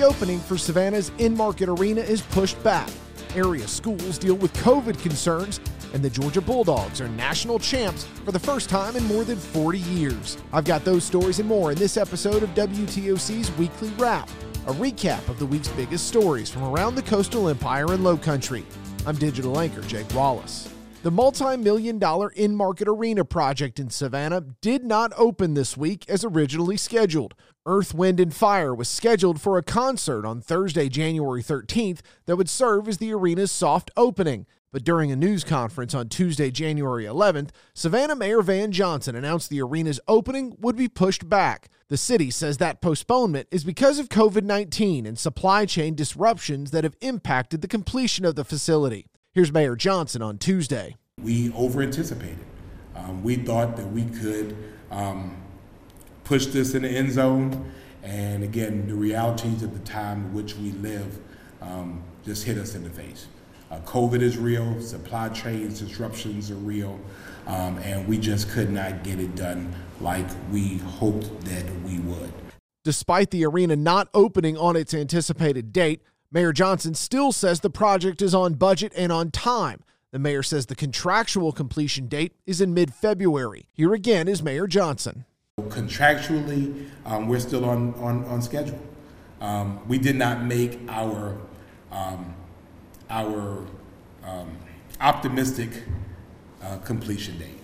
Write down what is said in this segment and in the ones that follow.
reopening for Savannah's Enmarket arena is pushed back. Area schools deal with COVID concerns, and the Georgia Bulldogs are national champs for the first time in more than 40 years. I've got those stories and more in this episode of WTOC's Weekly Wrap, a recap of the week's biggest stories from around the coastal empire and low country. I'm digital anchor Jake Wallace. The multi million dollar Enmarket arena project in Savannah did not open this week as originally scheduled. Earth, Wind, and Fire was scheduled for a concert on Thursday, January 13th, that would serve as the arena's soft opening. But during a news conference on Tuesday, January 11th, Savannah Mayor Van Johnson announced the arena's opening would be pushed back. The city says that postponement is because of COVID 19 and supply chain disruptions that have impacted the completion of the facility. Here's Mayor Johnson on Tuesday. We over anticipated. Um, we thought that we could um, push this in the end zone. And again, the realities of the time in which we live um, just hit us in the face. Uh, COVID is real, supply chain disruptions are real, um, and we just could not get it done like we hoped that we would. Despite the arena not opening on its anticipated date, Mayor Johnson still says the project is on budget and on time. The mayor says the contractual completion date is in mid February. Here again is Mayor Johnson. Contractually, um, we're still on, on, on schedule. Um, we did not make our, um, our um, optimistic uh, completion date.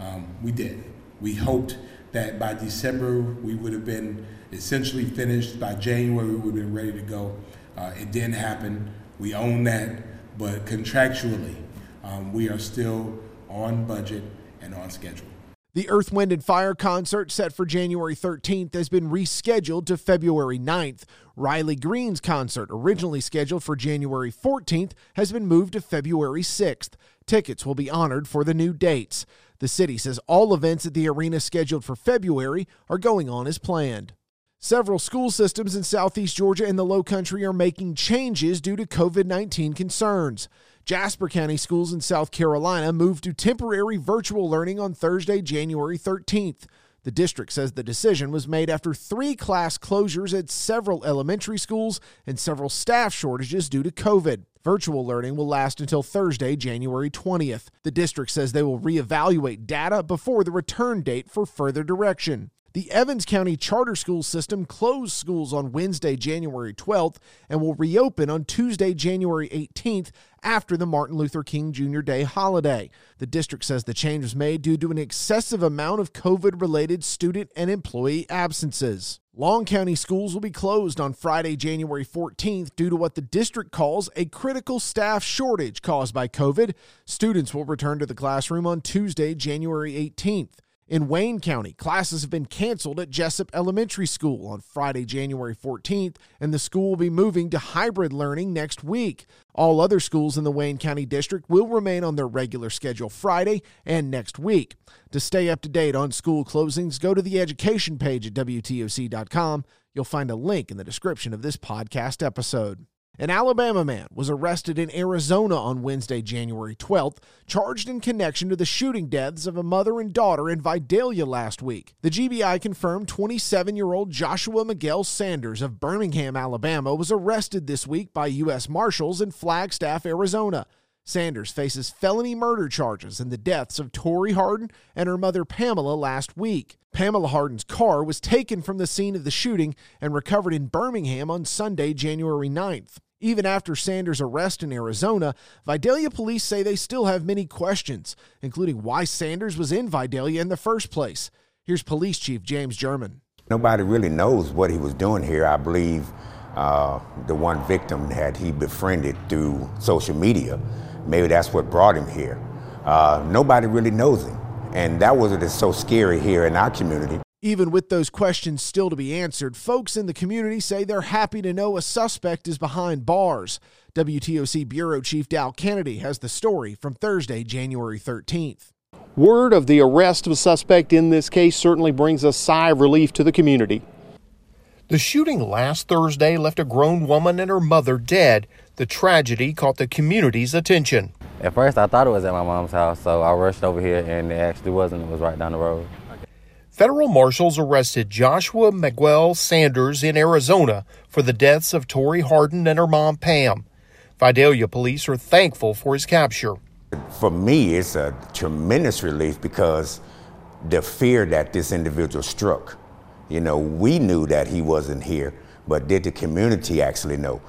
Um, we did. We hoped that by December we would have been essentially finished. By January we would have been ready to go. Uh, it didn't happen. We own that, but contractually, um, we are still on budget and on schedule. The Earth, Wind, and Fire concert set for January 13th has been rescheduled to February 9th. Riley Green's concert, originally scheduled for January 14th, has been moved to February 6th. Tickets will be honored for the new dates. The city says all events at the arena scheduled for February are going on as planned. Several school systems in southeast Georgia and the Low Country are making changes due to COVID 19 concerns. Jasper County schools in South Carolina moved to temporary virtual learning on Thursday, January 13th. The district says the decision was made after three class closures at several elementary schools and several staff shortages due to COVID. Virtual learning will last until Thursday, January 20th. The district says they will reevaluate data before the return date for further direction. The Evans County Charter School System closed schools on Wednesday, January 12th, and will reopen on Tuesday, January 18th, after the Martin Luther King Jr. Day holiday. The district says the change was made due to an excessive amount of COVID related student and employee absences. Long County schools will be closed on Friday, January 14th due to what the district calls a critical staff shortage caused by COVID. Students will return to the classroom on Tuesday, January 18th. In Wayne County, classes have been canceled at Jesup Elementary School on Friday, January 14th, and the school will be moving to hybrid learning next week. All other schools in the Wayne County District will remain on their regular schedule Friday and next week. To stay up to date on school closings, go to the education page at WTOC.com. You'll find a link in the description of this podcast episode. An Alabama man was arrested in Arizona on Wednesday, January 12th, charged in connection to the shooting deaths of a mother and daughter in Vidalia last week. The GBI confirmed 27 year old Joshua Miguel Sanders of Birmingham, Alabama, was arrested this week by U.S. Marshals in Flagstaff, Arizona. Sanders faces felony murder charges in the deaths of Tori Harden and her mother Pamela last week. Pamela Harden's car was taken from the scene of the shooting and recovered in Birmingham on Sunday, January 9th. Even after Sanders' arrest in Arizona, Vidalia police say they still have many questions, including why Sanders was in Vidalia in the first place. Here's Police Chief James German. Nobody really knows what he was doing here. I believe uh, the one victim that he befriended through social media. Maybe that's what brought him here. Uh, nobody really knows him. And that was what is so scary here in our community. Even with those questions still to be answered, folks in the community say they're happy to know a suspect is behind bars. WTOC Bureau Chief Dal Cannady has the story from Thursday, January 13th. Word of the arrest of a suspect in this case certainly brings a sigh of relief to the community. The shooting last Thursday left a grown woman and her mother dead. The tragedy caught the community's attention. At first, I thought it was at my mom's house, so I rushed over here, and it actually wasn't. It was right down the road. Federal marshals arrested Joshua Miguel Sanders in Arizona for the deaths of Tori Harden and her mom Pam. Vidalia police are thankful for his capture. For me, it's a tremendous relief because the fear that this individual struck. You know, we knew that he wasn't here, but did the community actually know?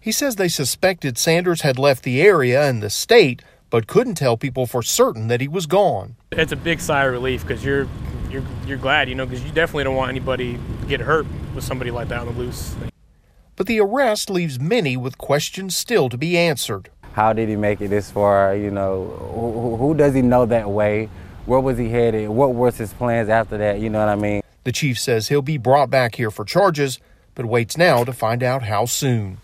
He says they suspected Sanders had left the area and the state, but couldn't tell people for certain that he was gone. It's a big sigh of relief because you're you're you're glad, you know, because you definitely don't want anybody to get hurt with somebody like that on the loose. But the arrest leaves many with questions still to be answered. How did he make it this far? You know, who, who does he know that way? Where was he headed? What was his plans after that? You know what I mean? The chief says he'll be brought back here for charges, but waits now to find out how soon.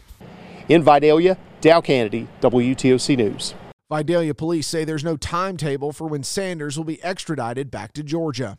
In Vidalia, Dal Cannady, WTOC News. Vidalia police say there's no timetable for when Sanders will be extradited back to Georgia.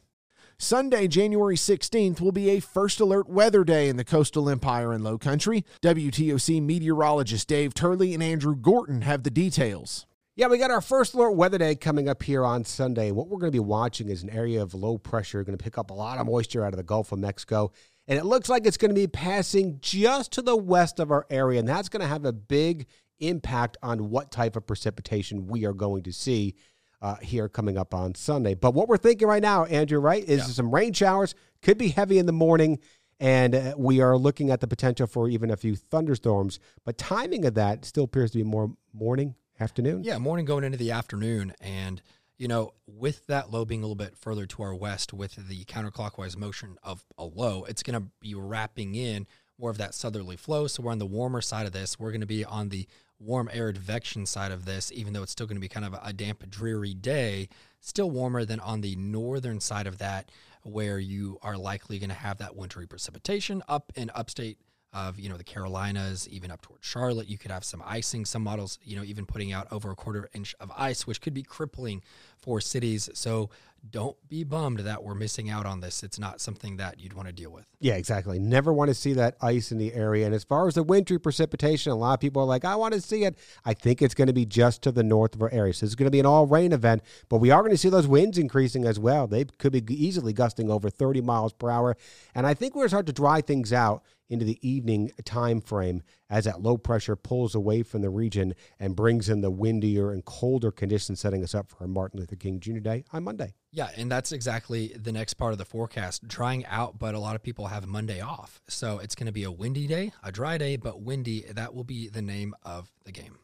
Sunday, January 16th, will be a first alert weather day in the coastal empire and low country. WTOC meteorologist Dave Turley and Andrew Gorton have the details. Yeah, we got our first alert weather day coming up here on Sunday. What we're going to be watching is an area of low pressure, going to pick up a lot of moisture out of the Gulf of Mexico. And it looks like it's going to be passing just to the west of our area. And that's going to have a big impact on what type of precipitation we are going to see uh, here coming up on Sunday. But what we're thinking right now, Andrew, right, is yeah. some rain showers. Could be heavy in the morning. And uh, we are looking at the potential for even a few thunderstorms. But timing of that still appears to be more morning, afternoon. Yeah, morning going into the afternoon. And, you know, with that low being a little bit further to our west with the counterclockwise motion of a low, it's going to be wrapping in more of that southerly flow. So we're on the warmer side of this. We're going to be on the warm air advection side of this, even though it's still going to be kind of a damp, dreary day, still warmer than on the northern side of that, where you are likely going to have that wintry precipitation up in upstate of you know the Carolinas, even up towards Charlotte. You could have some icing. Some models, you know, even putting out over a quarter inch of ice, which could be crippling for cities. So don't be bummed that we're missing out on this. It's not something that you'd want to deal with. Yeah, exactly. Never want to see that ice in the area. And as far as the wintry precipitation, a lot of people are like, I want to see it. I think it's going to be just to the north of our area. So it's going to be an all rain event, but we are going to see those winds increasing as well. They could be easily gusting over 30 miles per hour. And I think we're going to start to dry things out into the evening time frame as that low pressure pulls away from the region and brings in the windier and colder conditions, setting us up for our Martin Luther King Jr. Day on Monday. Yeah, and that's exactly the next part of the forecast. Drying out, but a lot of people have Monday off. So it's going to be a windy day, a dry day, but windy. That will be the name of the game.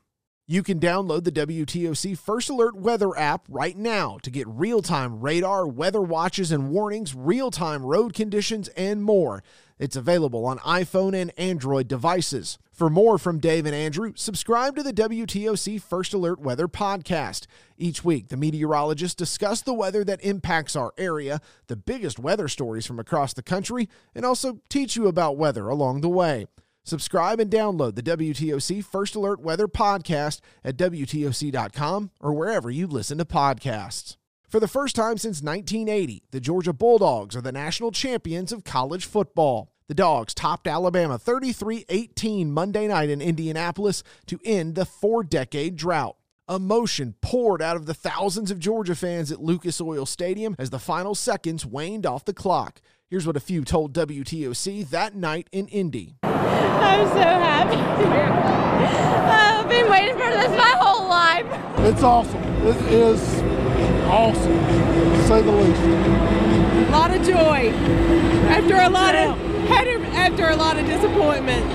You can download the WTOC First Alert Weather app right now to get real time radar, weather watches and warnings, real time road conditions, and more. It's available on iPhone and Android devices. For more from Dave and Andrew, subscribe to the WTOC First Alert Weather podcast. Each week, the meteorologists discuss the weather that impacts our area, the biggest weather stories from across the country, and also teach you about weather along the way. Subscribe and download the WTOC First Alert Weather Podcast at WTOC.com or wherever you listen to podcasts. For the first time since 1980, the Georgia Bulldogs are the national champions of college football. The Dogs topped Alabama 33 18 Monday night in Indianapolis to end the four decade drought. Emotion poured out of the thousands of Georgia fans at Lucas Oil Stadium as the final seconds waned off the clock. Here's what a few told WTOC that night in Indy. I'm so happy. Uh, I've been waiting for this my whole life. It's awesome. It is awesome, to say the least. A lot of joy after a lot of after a lot of disappointment.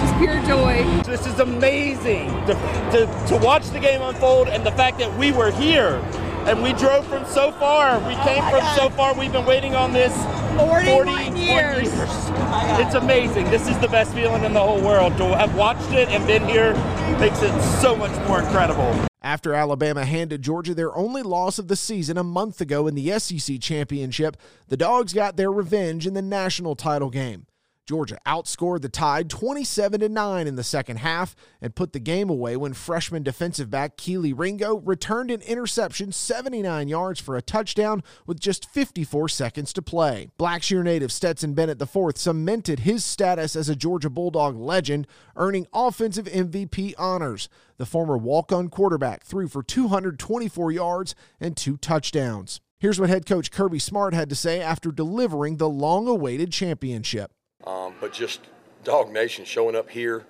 Just pure joy. This is amazing to, to, to watch the game unfold and the fact that we were here and we drove from so far. We oh came from God. so far. We've been waiting on this 41 years. Oh years. Oh it's amazing. This is the best feeling in the whole world. To have watched it and been here makes it so much more incredible. After Alabama handed Georgia their only loss of the season a month ago in the SEC championship, the Dogs got their revenge in the national title game. Georgia outscored the Tide 27 9 in the second half and put the game away when freshman defensive back Kelee Ringo returned an interception 79 yards for a touchdown with just 54 seconds to play. Blackshear native Stetson Bennett IV cemented his status as a Georgia Bulldog legend, earning offensive MVP honors. The former walk on quarterback threw for 224 yards and two touchdowns. Here's what head coach Kirby Smart had to say after delivering the long awaited championship. Um, but just Dog Nation showing up here,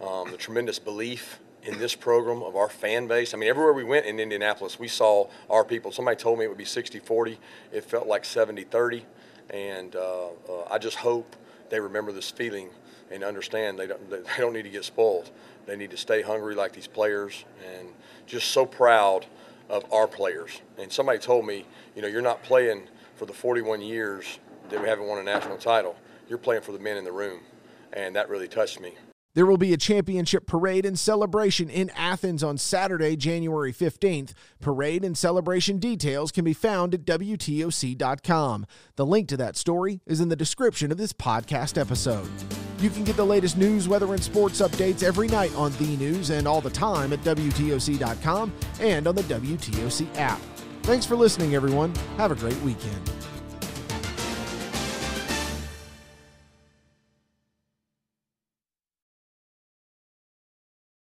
um, the tremendous belief in this program of our fan base. I mean, everywhere we went in Indianapolis, we saw our people. Somebody told me it would be 60 40. It felt like 70 30. And uh, uh, I just hope they remember this feeling and understand they don't, they don't need to get spoiled. They need to stay hungry like these players and just so proud of our players. And somebody told me, you know, you're not playing for the 41 years that we haven't won a national title. You're playing for the men in the room. And that really touched me. There will be a championship parade and celebration in Athens on Saturday, January 15th. Parade and celebration details can be found at WTOC.com. The link to that story is in the description of this podcast episode. You can get the latest news, weather, and sports updates every night on the news and all the time at WTOC.com and on the WTOC app. Thanks for listening, everyone. Have a great weekend.